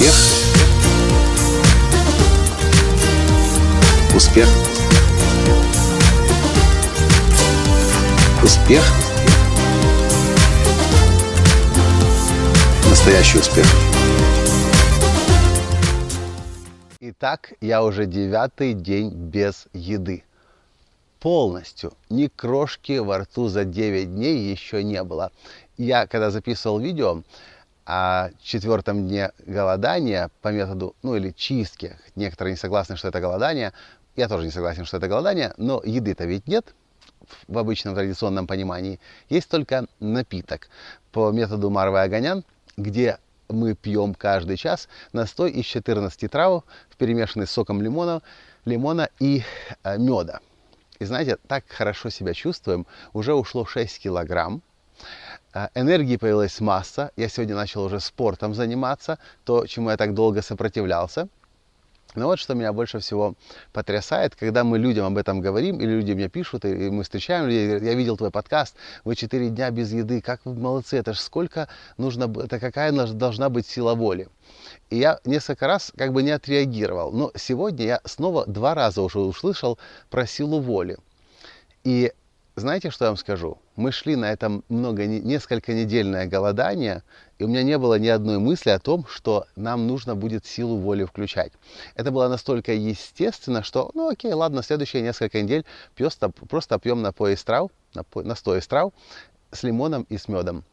Успех. Успех. Успех. Настоящий успех. Итак, я уже девятый день без еды. Полностью. Ни крошки во рту за 9 дней еще не было. Я, когда записывал видео, о четвертом дне голодания по методу, ну или чистки. Некоторые не согласны, что это голодание. Я тоже не согласен, что это голодание, но еды-то ведь нет в обычном традиционном понимании. Есть только напиток по методу Марвы Аганян, где мы пьем каждый час настой из 14 трав, перемешанный с соком лимона, лимона и э, меда. И знаете, так хорошо себя чувствуем. Уже ушло 6 килограмм. А, энергии появилась масса. Я сегодня начал уже спортом заниматься, то, чему я так долго сопротивлялся. Но вот что меня больше всего потрясает, когда мы людям об этом говорим, или люди мне пишут, и мы встречаем людей, говорят, я видел твой подкаст, вы четыре дня без еды, как вы молодцы, это же сколько нужно, это какая должна быть сила воли. И я несколько раз как бы не отреагировал, но сегодня я снова два раза уже услышал про силу воли. И знаете, что я вам скажу? Мы шли на этом много, несколько недельное голодание, и у меня не было ни одной мысли о том, что нам нужно будет силу воли включать. Это было настолько естественно, что, ну окей, ладно, следующие несколько недель просто, просто пьем напой из трав, настой из трав с лимоном и с медом.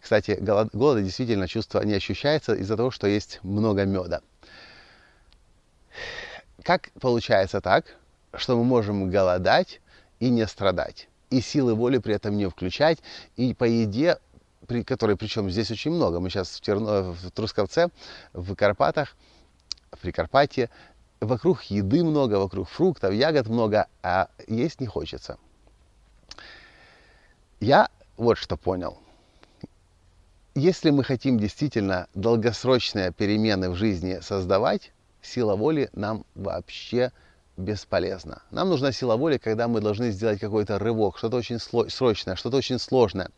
Кстати, голод, голода действительно чувство не ощущается из-за того, что есть много меда. Как получается так, что мы можем голодать и не страдать? И силы воли при этом не включать, и по еде, при которой причем здесь очень много, мы сейчас в, Терно, в Трусковце, в Карпатах, в Прикарпатье, вокруг еды много, вокруг фруктов, ягод много, а есть не хочется. Я вот что понял. Если мы хотим действительно долгосрочные перемены в жизни создавать, сила воли нам вообще не бесполезно. Нам нужна сила воли, когда мы должны сделать какой-то рывок, что-то очень срочное, что-то очень сложное.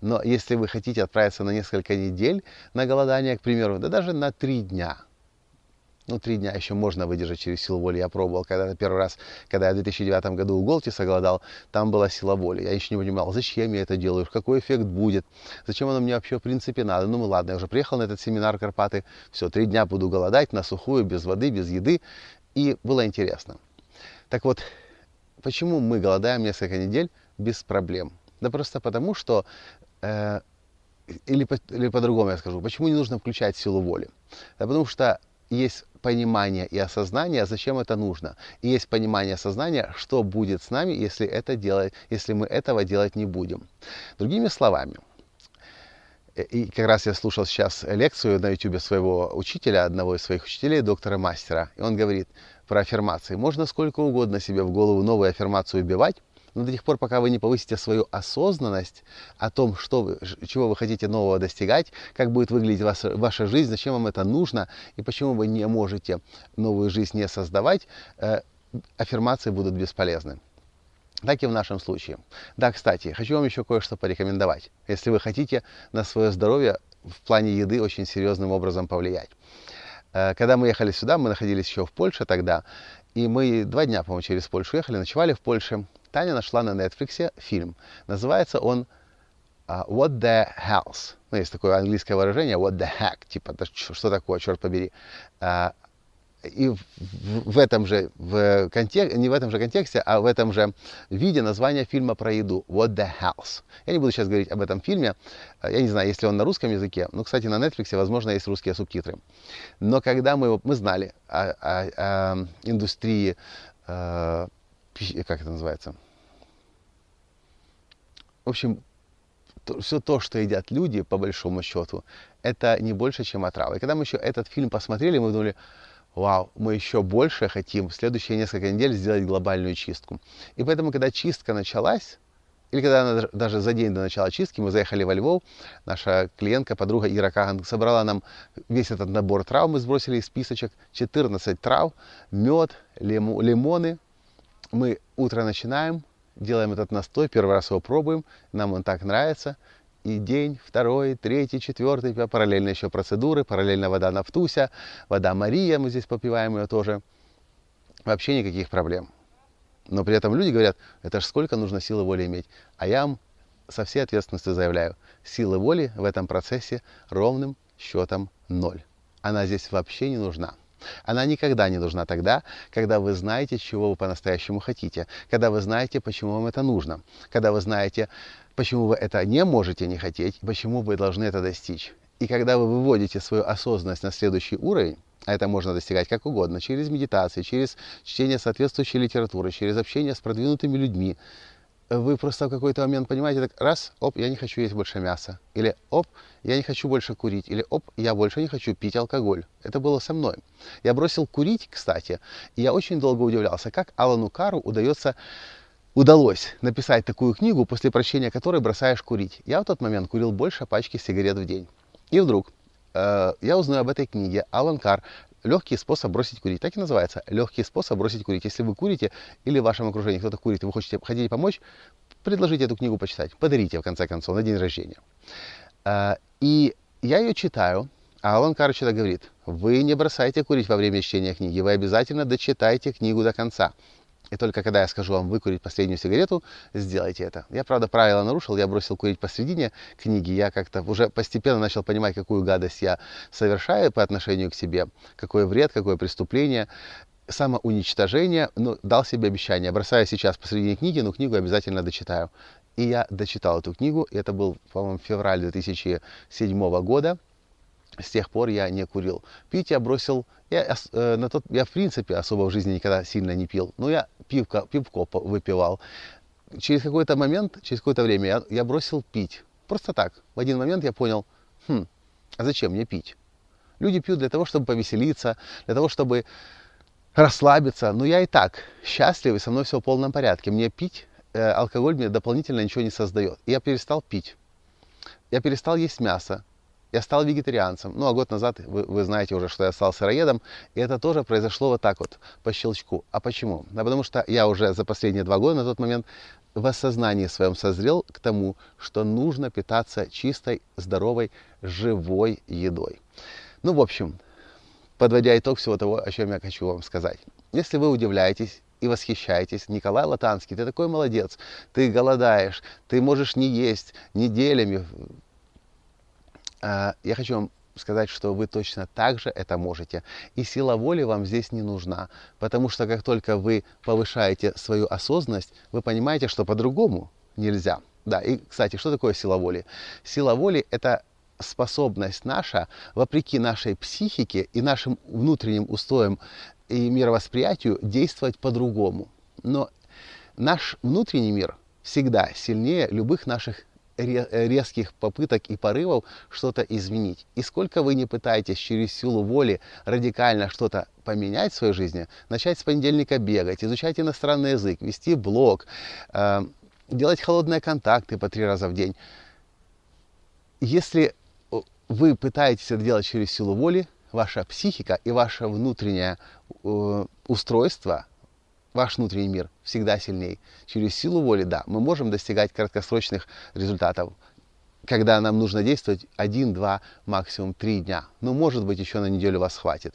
Но если вы хотите отправиться на несколько недель на голодание, к примеру, да даже на три дня, ну, три дня еще можно выдержать через силу воли. Я пробовал, когда первый раз, когда я в 2009 году у Голтиса голодал, там была сила воли. Я еще не понимал, зачем я это делаю, какой эффект будет, зачем оно мне вообще в принципе надо. Ну, ладно, я уже приехал на этот семинар Карпаты, все, три дня буду голодать на сухую, без воды, без еды и было интересно. Так вот, почему мы голодаем несколько недель без проблем? Да просто потому, что, э, или, или по-другому я скажу, почему не нужно включать силу воли? Да потому что есть понимание и осознание, зачем это нужно. И есть понимание и осознание, что будет с нами, если, это делать, если мы этого делать не будем. Другими словами, и как раз я слушал сейчас лекцию на YouTube своего учителя, одного из своих учителей, доктора Мастера, и он говорит, про аффирмации. Можно сколько угодно себе в голову новую аффирмацию убивать, но до тех пор, пока вы не повысите свою осознанность о том, что вы, чего вы хотите нового достигать, как будет выглядеть ваша, ваша жизнь, зачем вам это нужно и почему вы не можете новую жизнь не создавать, э, аффирмации будут бесполезны. Так и в нашем случае. Да, кстати, хочу вам еще кое-что порекомендовать, если вы хотите на свое здоровье в плане еды очень серьезным образом повлиять. Э, когда мы ехали сюда, мы находились еще в Польше тогда, и мы два дня, по-моему, через Польшу ехали, ночевали в Польше. Таня нашла на Netflix фильм. Называется он uh, What the Hells. Ну, есть такое английское выражение What the heck, типа, что такое, черт побери. И в, этом же в контек... не в этом же контексте, а в этом же виде название фильма про еду What the House. Я не буду сейчас говорить об этом фильме. Я не знаю, если он на русском языке. Ну, кстати, на Netflix, возможно, есть русские субтитры. Но когда мы его, мы знали о, о, о индустрии, э, как это называется? В общем, то, все то, что едят люди, по большому счету, это не больше, чем отрава. И когда мы еще этот фильм посмотрели, мы думали, вау, мы еще больше хотим в следующие несколько недель сделать глобальную чистку. И поэтому, когда чистка началась, или когда она даже за день до начала чистки, мы заехали во Львов, наша клиентка, подруга Ира Каган собрала нам весь этот набор трав, мы сбросили из списочек 14 трав, мед, лимоны. Мы утро начинаем, делаем этот настой, первый раз его пробуем, нам он так нравится, и день, второй, третий, четвертый, параллельно еще процедуры, параллельно вода Нафтуся, вода Мария, мы здесь попиваем ее тоже. Вообще никаких проблем. Но при этом люди говорят, это ж сколько нужно силы воли иметь. А я вам со всей ответственностью заявляю, силы воли в этом процессе ровным счетом ноль. Она здесь вообще не нужна. Она никогда не нужна тогда, когда вы знаете, чего вы по-настоящему хотите, когда вы знаете, почему вам это нужно, когда вы знаете, почему вы это не можете не хотеть, почему вы должны это достичь. И когда вы выводите свою осознанность на следующий уровень, а это можно достигать как угодно, через медитации, через чтение соответствующей литературы, через общение с продвинутыми людьми, вы просто в какой-то момент понимаете, так раз, оп, я не хочу есть больше мяса. Или оп, я не хочу больше курить. Или оп, я больше не хочу пить алкоголь. Это было со мной. Я бросил курить, кстати, и я очень долго удивлялся, как Алану Кару удается удалось написать такую книгу, после прочтения которой бросаешь курить. Я в тот момент курил больше пачки сигарет в день. И вдруг э, я узнаю об этой книге. Алан Кар легкий способ бросить курить. Так и называется. Легкий способ бросить курить. Если вы курите или в вашем окружении кто-то курит, и вы хотите, хотите помочь, предложите эту книгу почитать. Подарите, в конце концов, на день рождения. А, и я ее читаю, а Алан Карыч говорит, вы не бросайте курить во время чтения книги, вы обязательно дочитайте книгу до конца. И только когда я скажу вам выкурить последнюю сигарету, сделайте это. Я, правда, правила нарушил, я бросил курить посредине книги. Я как-то уже постепенно начал понимать, какую гадость я совершаю по отношению к себе, какой вред, какое преступление самоуничтожение, ну, дал себе обещание. Бросаю сейчас посредине книги, но книгу обязательно дочитаю. И я дочитал эту книгу. И это был, по-моему, февраль 2007 года с тех пор я не курил. Пить я бросил, я, э, на тот, я в принципе особо в жизни никогда сильно не пил, но я пивко, пивко выпивал. Через какой-то момент, через какое-то время я, я бросил пить. Просто так. В один момент я понял, хм, а зачем мне пить? Люди пьют для того, чтобы повеселиться, для того, чтобы расслабиться. Но я и так счастлив, и со мной все в полном порядке. Мне пить, э, алкоголь мне дополнительно ничего не создает. И я перестал пить. Я перестал есть мясо я стал вегетарианцем. Ну, а год назад вы, вы знаете уже, что я стал сыроедом. И это тоже произошло вот так вот, по щелчку. А почему? Да потому что я уже за последние два года на тот момент в осознании своем созрел к тому, что нужно питаться чистой, здоровой, живой едой. Ну, в общем, подводя итог всего того, о чем я хочу вам сказать. Если вы удивляетесь и восхищаетесь. Николай Латанский, ты такой молодец, ты голодаешь, ты можешь не есть неделями, я хочу вам сказать, что вы точно так же это можете. И сила воли вам здесь не нужна, потому что как только вы повышаете свою осознанность, вы понимаете, что по-другому нельзя. Да, и, кстати, что такое сила воли? Сила воли – это способность наша, вопреки нашей психике и нашим внутренним устоям и мировосприятию, действовать по-другому. Но наш внутренний мир всегда сильнее любых наших резких попыток и порывов что-то изменить. И сколько вы не пытаетесь через силу воли радикально что-то поменять в своей жизни, начать с понедельника бегать, изучать иностранный язык, вести блог, э, делать холодные контакты по три раза в день. Если вы пытаетесь это делать через силу воли, ваша психика и ваше внутреннее э, устройство ваш внутренний мир всегда сильней. Через силу воли, да, мы можем достигать краткосрочных результатов, когда нам нужно действовать один, два, максимум три дня. Ну, может быть, еще на неделю вас хватит.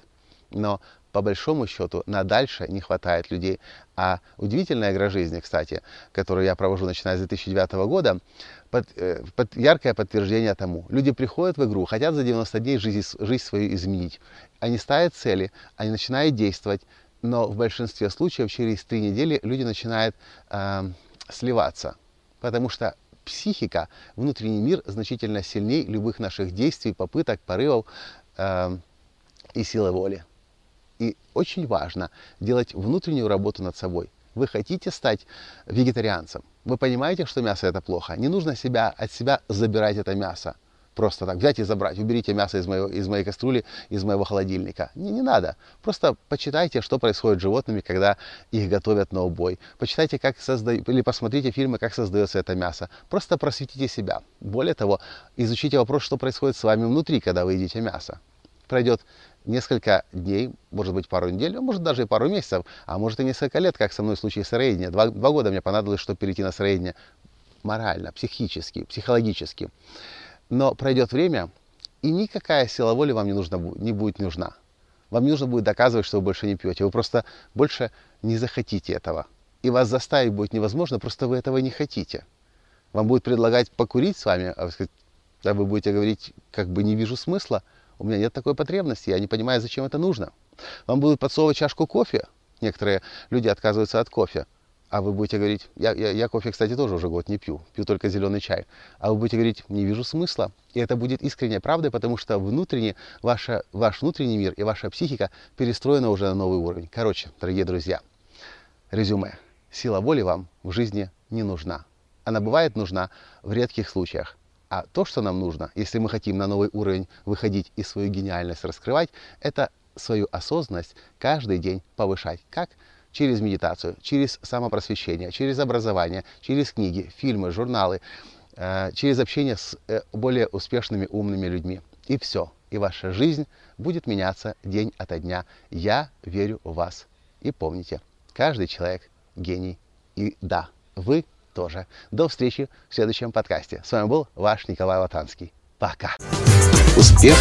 Но по большому счету на дальше не хватает людей. А удивительная игра жизни, кстати, которую я провожу начиная с 2009 года, под, э, под, яркое подтверждение тому. Люди приходят в игру, хотят за 90 дней жизнь, жизнь свою изменить. Они ставят цели, они начинают действовать, но в большинстве случаев через три недели люди начинают э, сливаться, потому что психика, внутренний мир значительно сильнее любых наших действий, попыток, порывов э, и силы воли. И очень важно делать внутреннюю работу над собой. Вы хотите стать вегетарианцем. Вы понимаете, что мясо это плохо. Не нужно себя, от себя забирать это мясо просто так взять и забрать. Уберите мясо из, моего, из моей кастрюли, из моего холодильника. Не, не надо. Просто почитайте, что происходит с животными, когда их готовят на убой. Почитайте, как создают, или посмотрите фильмы, как создается это мясо. Просто просветите себя. Более того, изучите вопрос, что происходит с вами внутри, когда вы едите мясо. Пройдет несколько дней, может быть пару недель, может даже и пару месяцев, а может и несколько лет, как со мной в случае сыроедения. Два, два года мне понадобилось, чтобы перейти на сыроедение морально, психически, психологически. Но пройдет время, и никакая сила воли вам не, нужна, не будет нужна. Вам не нужно будет доказывать, что вы больше не пьете. Вы просто больше не захотите этого. И вас заставить будет невозможно, просто вы этого не хотите. Вам будет предлагать покурить с вами, а вы, будете говорить, как бы не вижу смысла, у меня нет такой потребности, я не понимаю, зачем это нужно. Вам будут подсовывать чашку кофе, некоторые люди отказываются от кофе, а вы будете говорить, я, я, я кофе, кстати, тоже уже год не пью, пью только зеленый чай, а вы будете говорить, не вижу смысла. И это будет искренняя правда, потому что внутренне ваша, ваш внутренний мир и ваша психика перестроена уже на новый уровень. Короче, дорогие друзья, резюме. Сила воли вам в жизни не нужна. Она бывает нужна в редких случаях. А то, что нам нужно, если мы хотим на новый уровень выходить и свою гениальность раскрывать, это свою осознанность каждый день повышать. Как? Через медитацию, через самопросвещение, через образование, через книги, фильмы, журналы, э, через общение с э, более успешными, умными людьми. И все. И ваша жизнь будет меняться день ото дня. Я верю в вас. И помните, каждый человек гений. И да, вы тоже. До встречи в следующем подкасте. С вами был ваш Николай Латанский. Пока. Успех!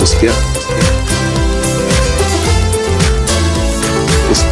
Успех! Успех!